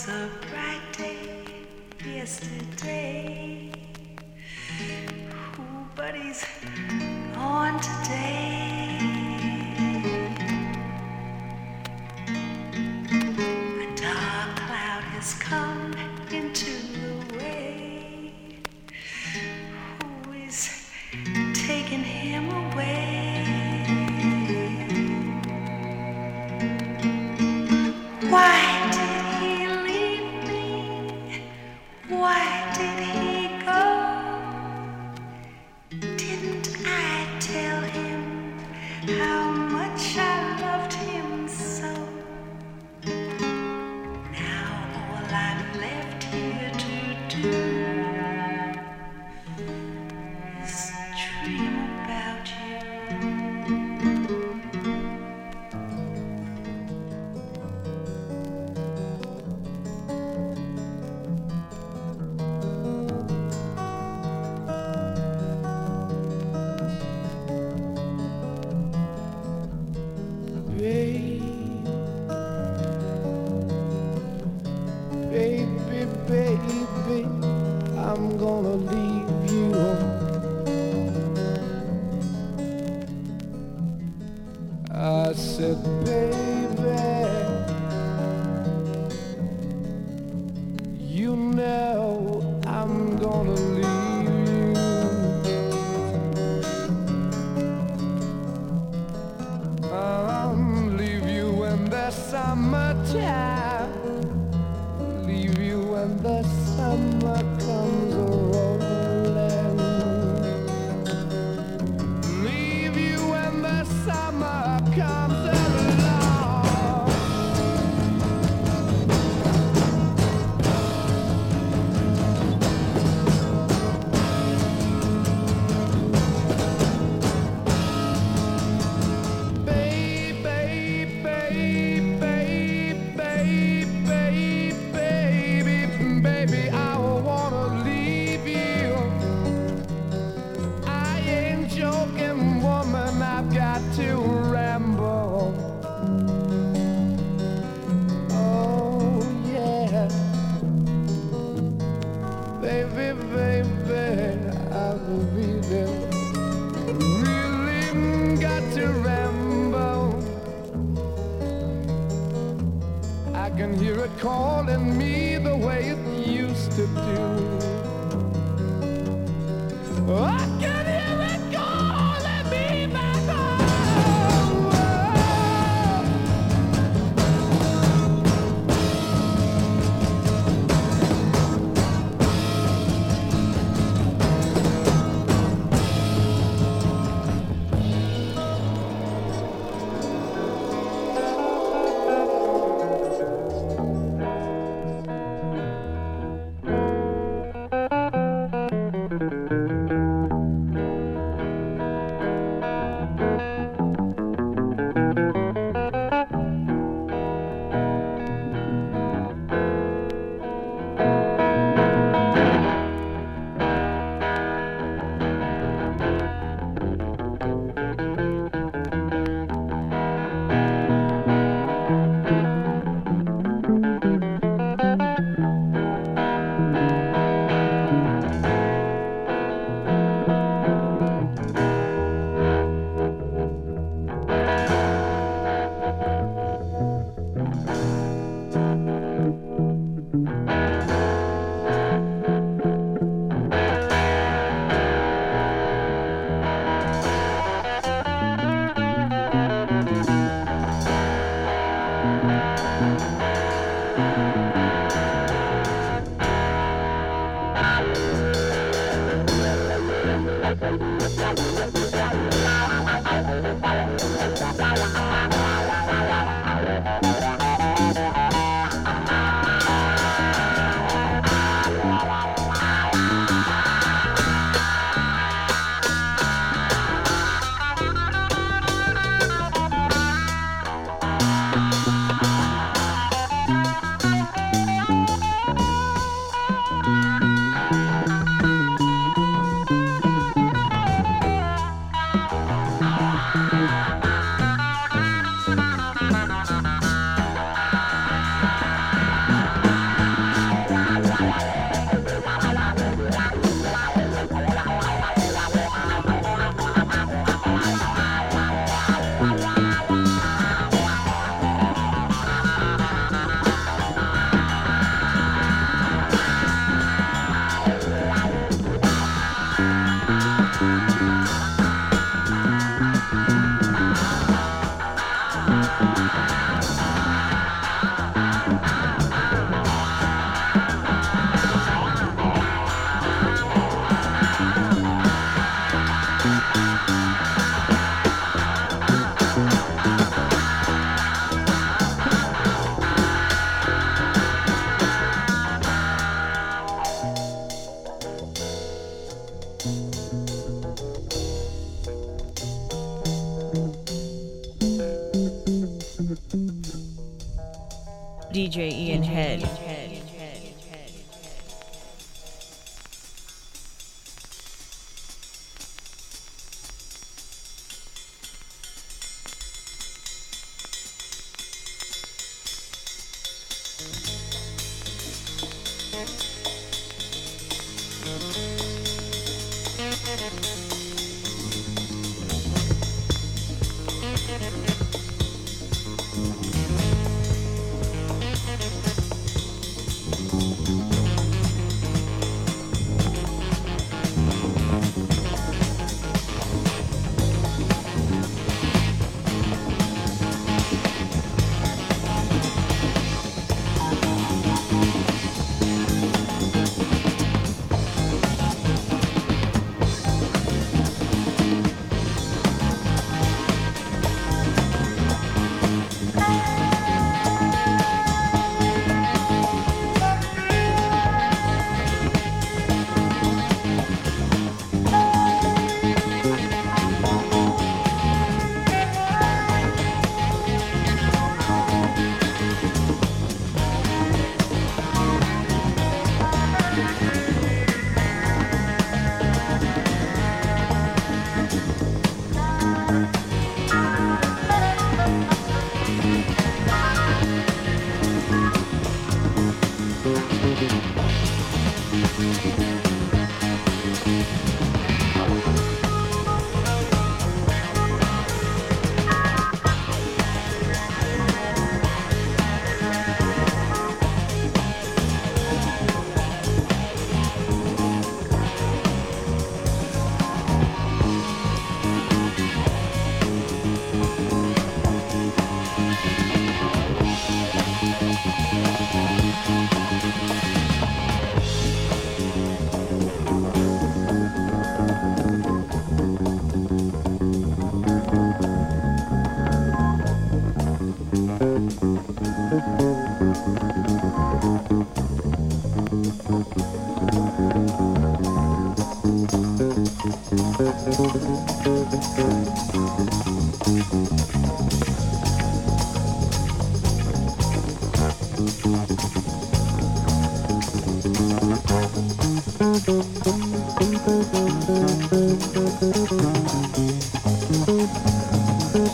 was a bright day yesterday. Ooh, buddies, on today.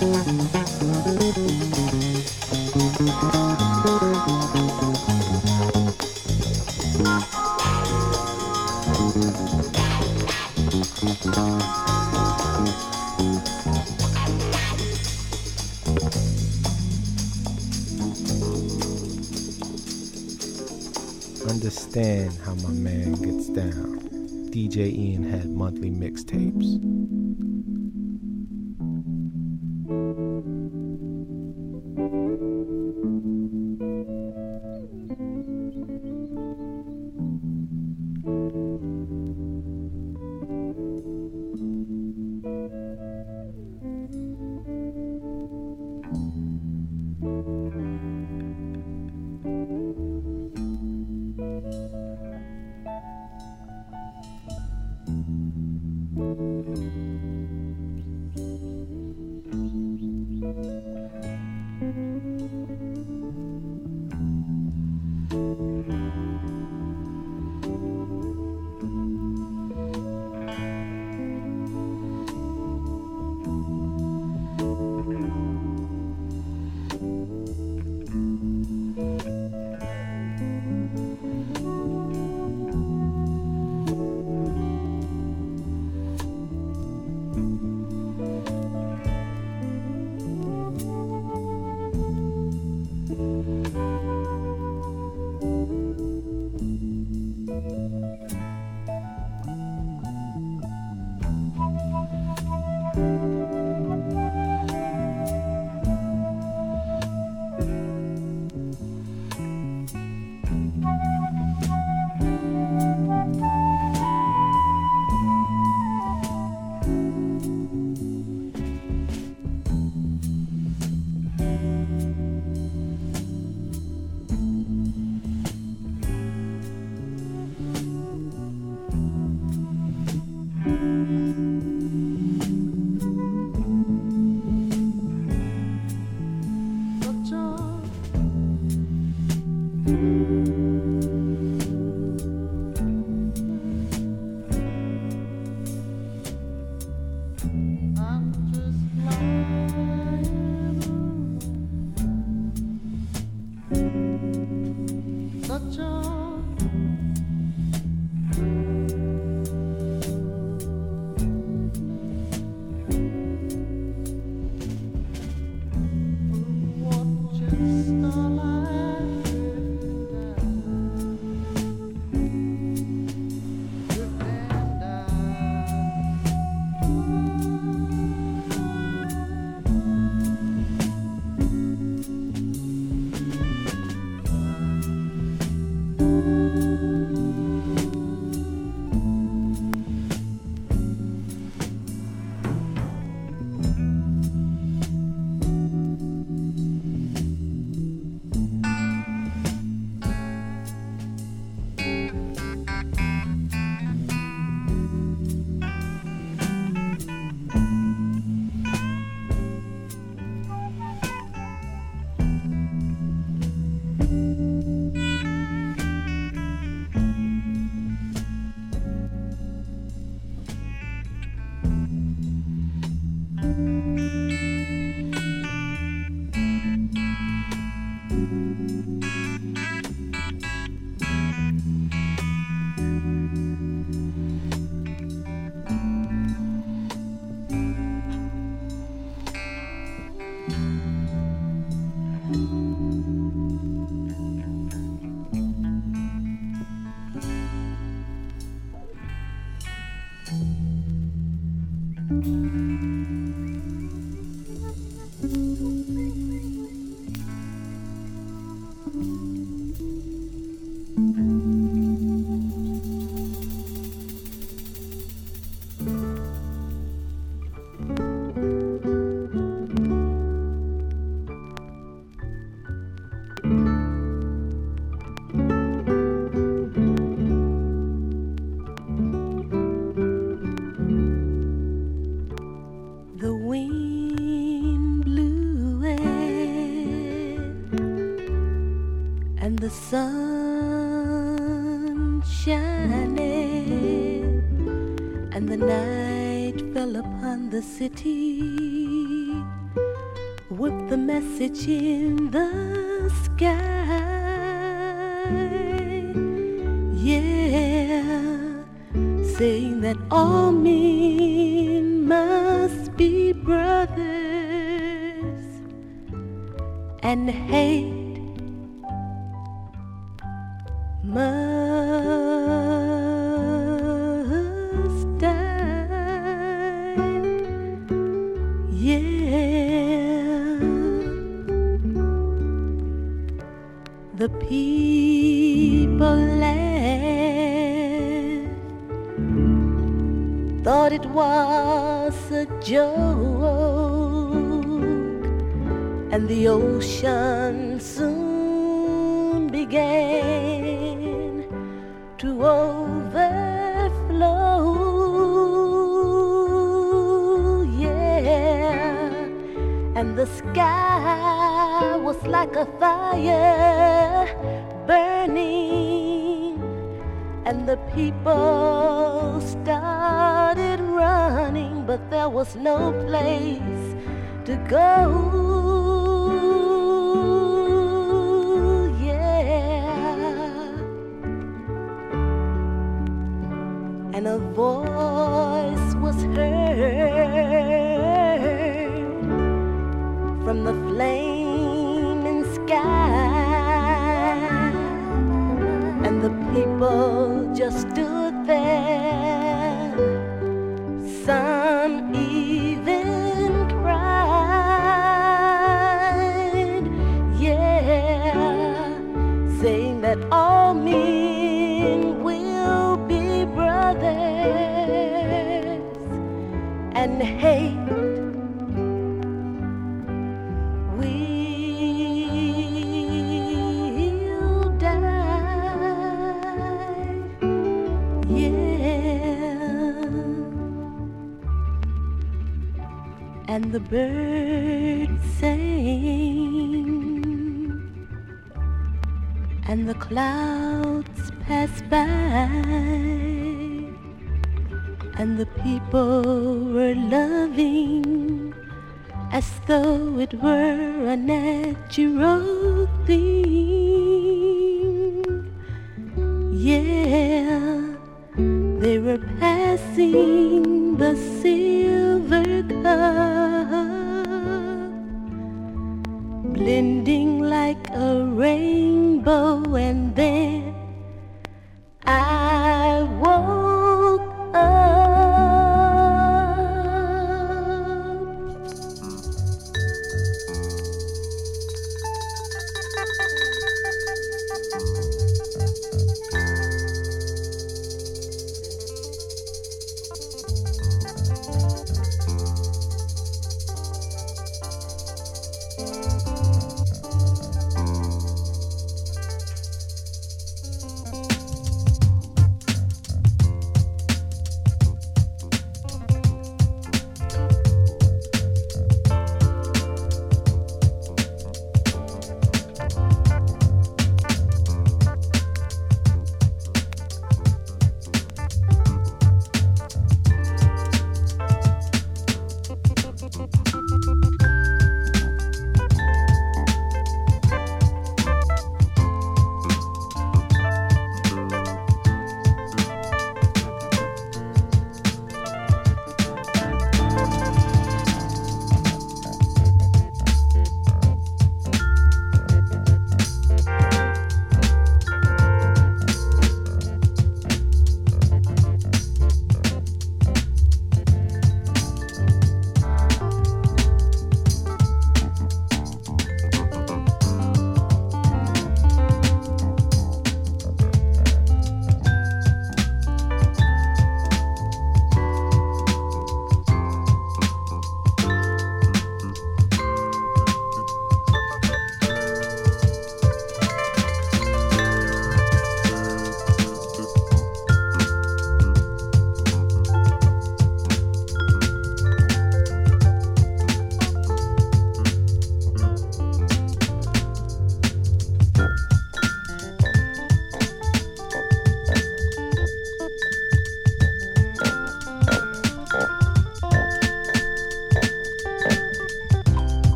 Thank how my man gets down. DJ Ian had monthly mixtapes. Message in the sky. Yeah, saying that all men must be brothers and hate and the people started running, but there was no place to go. Yeah. And a voice was heard from the flame people just do. and the birds sang, and the clouds passed by, and the people were loving as though it were a natural thing.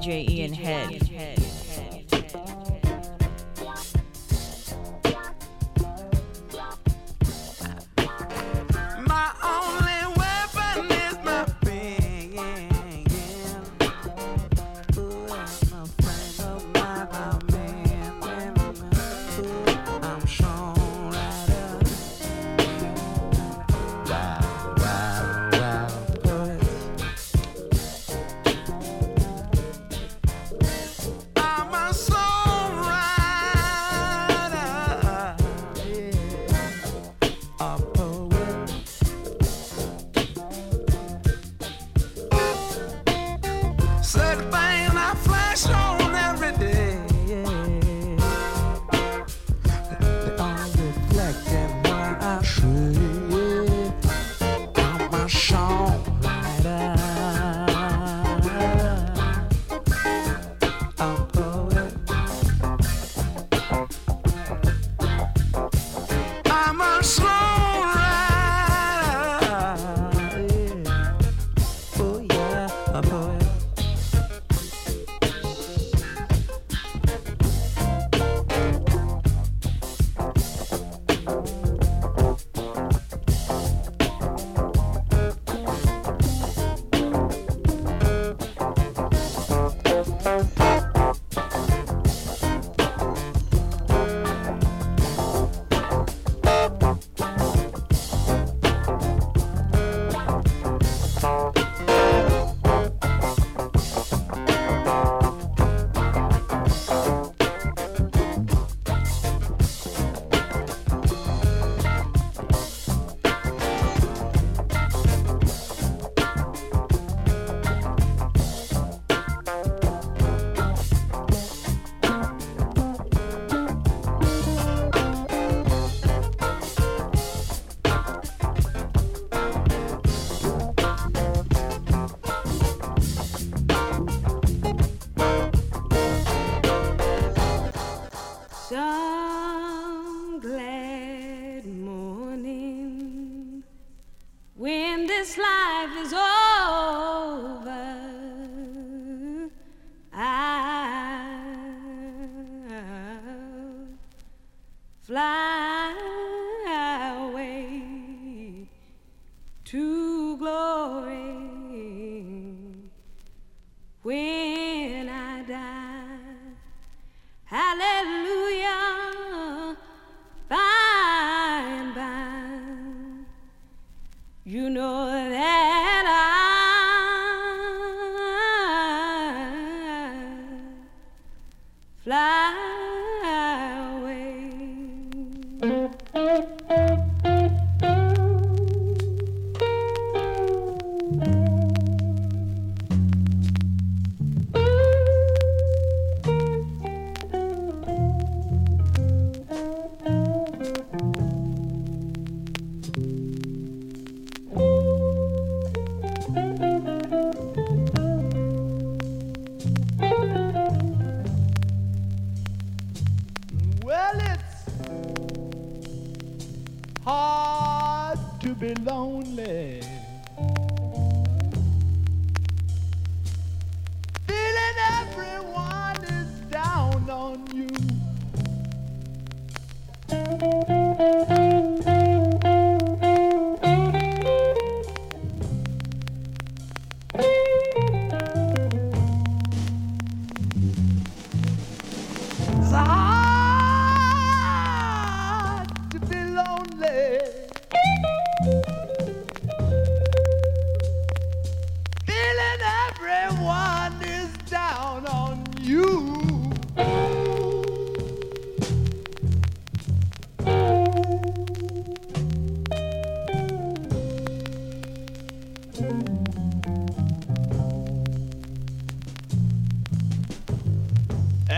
DJ Ian Head. this life is over.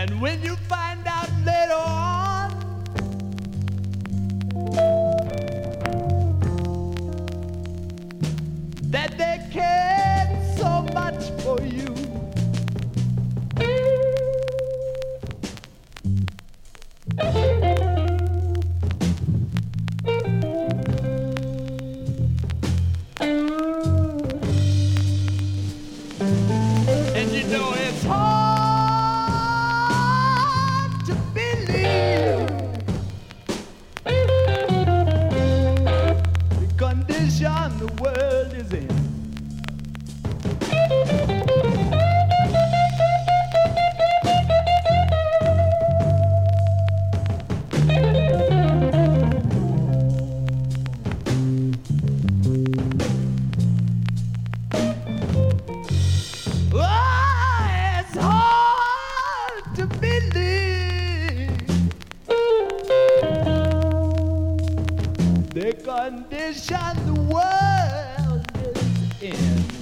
And when you find out later on, the condition the world is in.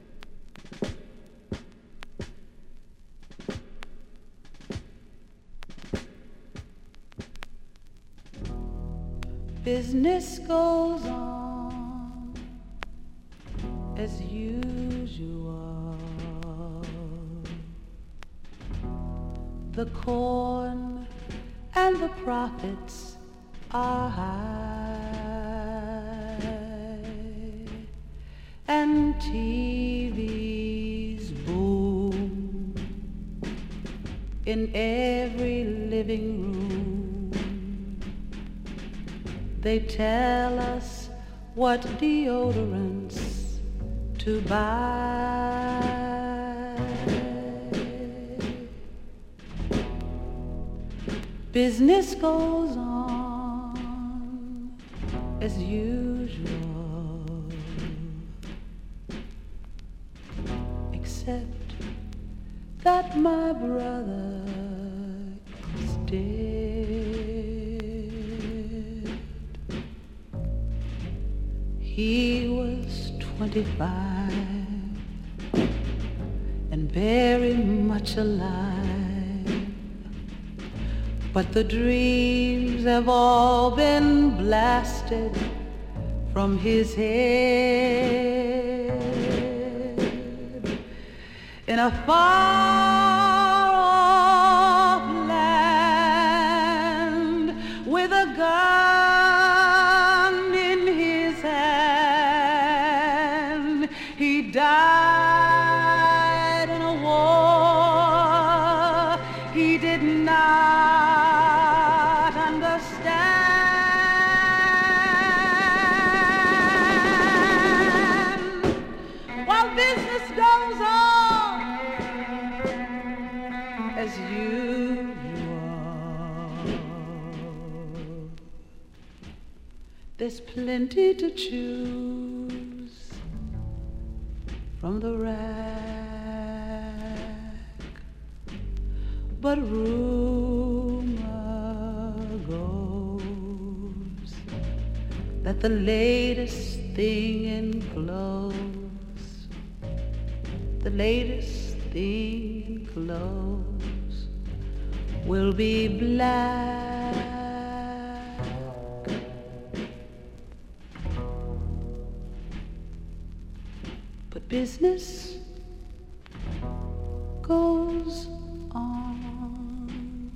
Business goes on as usual. The corn and the profits are high, and TVs boom in every living room. They tell us what deodorants to buy. Business goes on as usual, except that my brother He was 25 and very much alive. But the dreams have all been blasted from his head in a far choose from the rack, but rumor goes that the latest thing in clothes, the latest thing in clothes will be black. But business goes on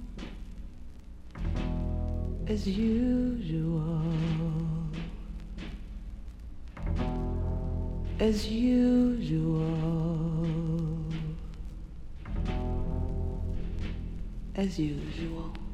as usual. As usual. As usual.